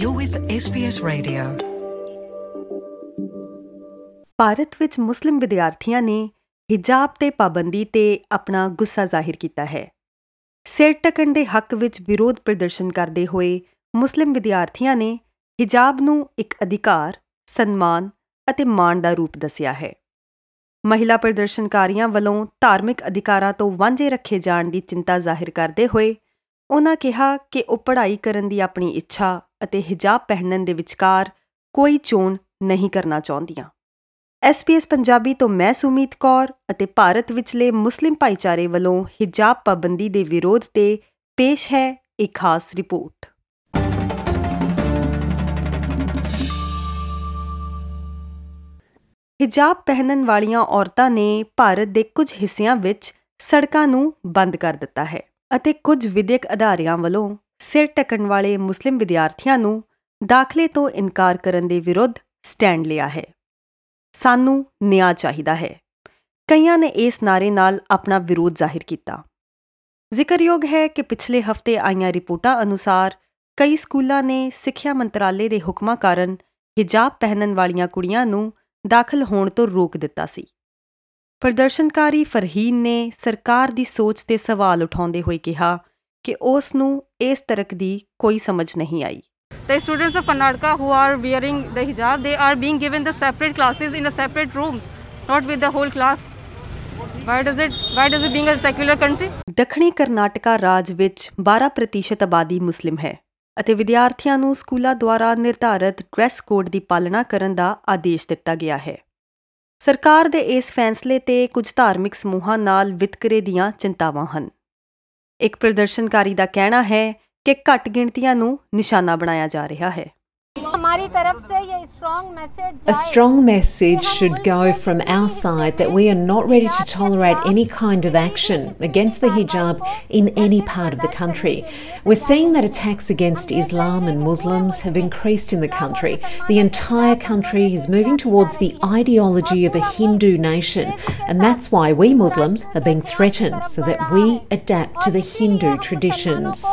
You're with SBS Radio. Bharat ਵਿੱਚ ਮੁਸਲਿਮ ਵਿਦਿਆਰਥੀਆਂ ਨੇ ਹਿਜਾਬ ਤੇ ਪਾਬੰਦੀ ਤੇ ਆਪਣਾ ਗੁੱਸਾ ਜ਼ਾਹਿਰ ਕੀਤਾ ਹੈ ਸਿਰ ਟਕਣ ਦੇ ਹੱਕ ਵਿੱਚ ਵਿਰੋਧ ਪ੍ਰਦਰਸ਼ਨ ਕਰਦੇ ਹੋਏ ਮੁਸਲਿਮ ਵਿਦਿਆਰਥੀਆਂ ਨੇ ਹਿਜਾਬ ਨੂੰ ਇੱਕ ਅਧਿਕਾਰ, ਸਨਮਾਨ ਅਤੇ ਮਾਣ ਦਾ ਰੂਪ ਦੱਸਿਆ ਹੈ ਮਹਿਲਾ ਪ੍ਰਦਰਸ਼ਨਕਾਰੀਆਂ ਵੱਲੋਂ ਧਾਰਮਿਕ ਅਧਿਕਾਰਾਂ ਤੋਂ ਵਾਂਝੇ ਰੱਖੇ ਜਾਣ ਦੀ ਚਿੰਤਾ ਜ਼ਾਹਿਰ ਕਰਦੇ ਹੋਏ ਉਹਨਾਂ ਕਿਹਾ ਕਿ ਉਹ ਪੜ੍ਹਾਈ ਕਰਨ ਦੀ ਆਪਣੀ ਇੱਛਾ ਅਤੇ ਹਿਜਾਬ ਪਹਿਨਣ ਦੇ ਵਿਚਕਾਰ ਕੋਈ ਚੋਣ ਨਹੀਂ ਕਰਨਾ ਚਾਹੁੰਦੀਆਂ। ਐਸਪੀਐਸ ਪੰਜਾਬੀ ਤੋਂ ਮੈਂ ਸੁਮੀਤ ਕੌਰ ਅਤੇ ਭਾਰਤ ਵਿਚਲੇ ਮੁਸਲਿਮ ਭਾਈਚਾਰੇ ਵੱਲੋਂ ਹਿਜਾਬ ਪਾਬੰਦੀ ਦੇ ਵਿਰੋਧ ਤੇ ਪੇਸ਼ ਹੈ ਇੱਕ ਖਾਸ ਰਿਪੋਰਟ। ਹਿਜਾਬ ਪਹਿਨਣ ਵਾਲੀਆਂ ਔਰਤਾਂ ਨੇ ਭਾਰਤ ਦੇ ਕੁਝ ਹਿੱਸਿਆਂ ਵਿੱਚ ਸੜਕਾਂ ਨੂੰ ਬੰਦ ਕਰ ਦਿੱਤਾ ਹੈ। ਅਤੇ ਕੁਝ ਵਿਦਿਅਕ ਅਦਾਰਿਆਂ ਵੱਲੋਂ ਸਿਰ ਟਕਣ ਵਾਲੇ ਮੁਸਲਿਮ ਵਿਦਿਆਰਥੀਆਂ ਨੂੰ ਦਾਖਲੇ ਤੋਂ ਇਨਕਾਰ ਕਰਨ ਦੇ ਵਿਰੁੱਧ ਸਟੈਂਡ ਲਿਆ ਹੈ। ਸਾਨੂੰ ਨਿਆਂ ਚਾਹੀਦਾ ਹੈ। ਕਈਆਂ ਨੇ ਇਸ ਨਾਰੇ ਨਾਲ ਆਪਣਾ ਵਿਰੋਧ ਜ਼ਾਹਿਰ ਕੀਤਾ। ਜ਼ਿਕਰਯੋਗ ਹੈ ਕਿ ਪਿਛਲੇ ਹਫ਼ਤੇ ਆਈਆਂ ਰਿਪੋਰਟਾਂ ਅਨੁਸਾਰ ਕਈ ਸਕੂਲਾਂ ਨੇ ਸਿੱਖਿਆ ਮੰਤਰਾਲੇ ਦੇ ਹੁਕਮਾਂ ਕਾਰਨ ਹਿਜਾਬ ਪਹਿਨਣ ਵਾਲੀਆਂ ਕੁੜੀਆਂ ਨੂੰ ਦਾਖਲ ਹੋਣ ਤੋਂ ਰੋਕ ਦਿੱਤਾ ਸੀ। ਪ੍ਰਦਰਸ਼ਨਕਾਰੀ ਫਰਹੀਨ ਨੇ ਸਰਕਾਰ ਦੀ ਸੋਚ ਤੇ ਸਵਾਲ ਉਠਾਉਂਦੇ ਹੋਏ ਕਿਹਾ ਕਿ ਉਸ ਨੂੰ ਇਸ ਤਰਕ ਦੀ ਕੋਈ ਸਮਝ ਨਹੀਂ ਆਈ The students of Karnataka who are wearing the hijab, they are being given the separate classes in a separate rooms, not with the whole class. Why does it? Why does it being a secular country? ਦੱਖਣੀ ਕਰਨਾਟਕਾ ਰਾਜ ਵਿੱਚ 12% ਆਬਾਦੀ ਮੁਸਲਿਮ ਹੈ ਅਤੇ ਵਿਦਿਆਰਥੀਆਂ ਨੂੰ ਸਕੂਲਾਂ ਦੁਆਰਾ ਨਿਰਧਾਰਤ ਡਰੈਸ ਕੋਡ ਦੀ ਪਾਲਣਾ ਕਰਨ ਦਾ ਆਦੇਸ਼ ਦਿੱਤਾ ਗਿਆ ਹੈ ਸਰਕਾਰ ਦੇ ਇਸ ਫੈਸਲੇ ਤੇ ਕੁਝ ਧਾਰਮਿਕ ਸਮੂਹਾਂ ਨਾਲ ਵਿਤਕਰੇ ਦੀਆਂ ਚਿੰਤਾਵਾਂ ਹਨ। ਇੱਕ ਪ੍ਰਦਰਸ਼ਨਕਾਰੀ ਦਾ ਕਹਿਣਾ ਹੈ ਕਿ ਘੱਟ ਗਿਣਤੀਆਂ ਨੂੰ ਨਿਸ਼ਾਨਾ ਬਣਾਇਆ ਜਾ ਰਿਹਾ ਹੈ। A strong message should go from our side that we are not ready to tolerate any kind of action against the hijab in any part of the country. We're seeing that attacks against Islam and Muslims have increased in the country. The entire country is moving towards the ideology of a Hindu nation, and that's why we Muslims are being threatened so that we adapt to the Hindu traditions.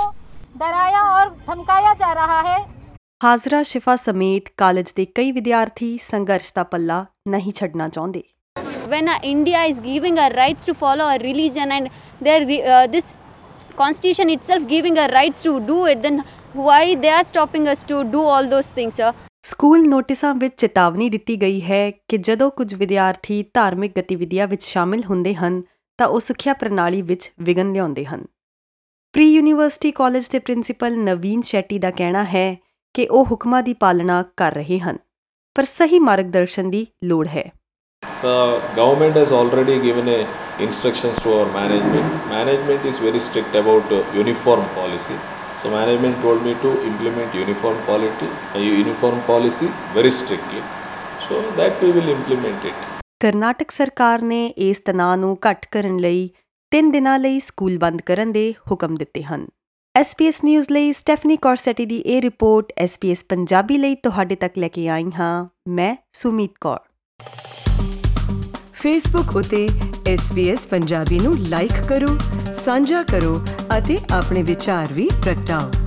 ਹਾਜ਼ਰਾ Shifa ਸਮੇਤ college ਦੇ ਕਈ ਵਿਦਿਆਰਥੀ ਸੰਘਰਸ਼ ਦਾ ਪੱਲਾ ਨਹੀਂ ਛੱਡਣਾ ਚਾਹੁੰਦੇ when uh, India is giving our rights to follow our religion and their uh, this constitution itself giving our rights to do it, then why they are stopping us to do all those things, sir? School ਨੋਟਿਸਾਂ ਵਿੱਚ ਚੇਤਾਵਨੀ ਦਿੱਤੀ ਗਈ ਹੈ ਕਿ ਜਦੋਂ ਕੁਝ ਵਿਦਿਆਰਥੀ ਧਾਰਮਿਕ ਗਤੀਵਿਧੀਆਂ ਵਿੱਚ ਸ਼ਾਮਿਲ ਹੁੰਦੇ ਹਨ ਤਾਂ ਉਹ ਸਿੱਖਿਆ ਪ੍ਰਣਾਲੀ ਵਿੱਚ ਵਿਗਨ ਲਿਆਉਂਦੇ ਹਨ। ਪ੍ਰੀ ਯੂਨੀਵਰਸਿਟੀ ਕਾਲਜ ਦੇ ਪ੍ਰਿੰਸੀਪਲ ਨਵੀਨ ਸ਼ੈਟੀ ਦਾ ਕਹਿਣਾ ਹੈ ਕਿ ਉਹ ਹੁਕਮਾਂ ਦੀ ਪਾਲਣਾ ਕਰ ਰਹੇ ਹਨ ਪਰ ਸਹੀ ਮਾਰਗਦਰਸ਼ਨ ਦੀ ਲੋੜ ਹੈ So government has already given a instructions to our management. Management is very strict about uh, uniform policy. So management told me to implement uniform policy, uh, uniform policy very strictly. So that we will implement it. Karnataka ਸਰਕਾਰ ਨੇ ਇਸ ਤਣਾਅ ਨੂੰ ਘੱਟ ਕਰਨ ਲਈ 3 ਦਿਨਾਂ ਲਈ ਸਕੂਲ ਬੰਦ ਕਰਨ ਦੇ ਹੁਕਮ ਦਿੱਤੇ ਹਨ SBS ਨਿਊਜ਼ ਲਈ ਸਟੈਫਨੀ ਕੌਰਸੈਟੀ ਦੀ ਇਹ ਰਿਪੋਰਟ SBS ਪੰਜਾਬੀ ਲਈ ਤੁਹਾਡੇ ਤੱਕ ਲੈ ਕੇ ਆਈ ਹਾਂ। ਮੈਂ ਸੁਮੀਤ ਕੌਰ। ਫੇਸਬੁੱਕ ਉਤੇ SBS ਪੰਜਾਬੀ ਨੂੰ ਲਾਈਕ ਕਰੋ, ਸਾਂਝਾ ਕਰੋ ਅਤੇ ਆਪਣੇ ਵਿਚਾਰ ਵੀ ਪ੍ਰਗਟਾਓ।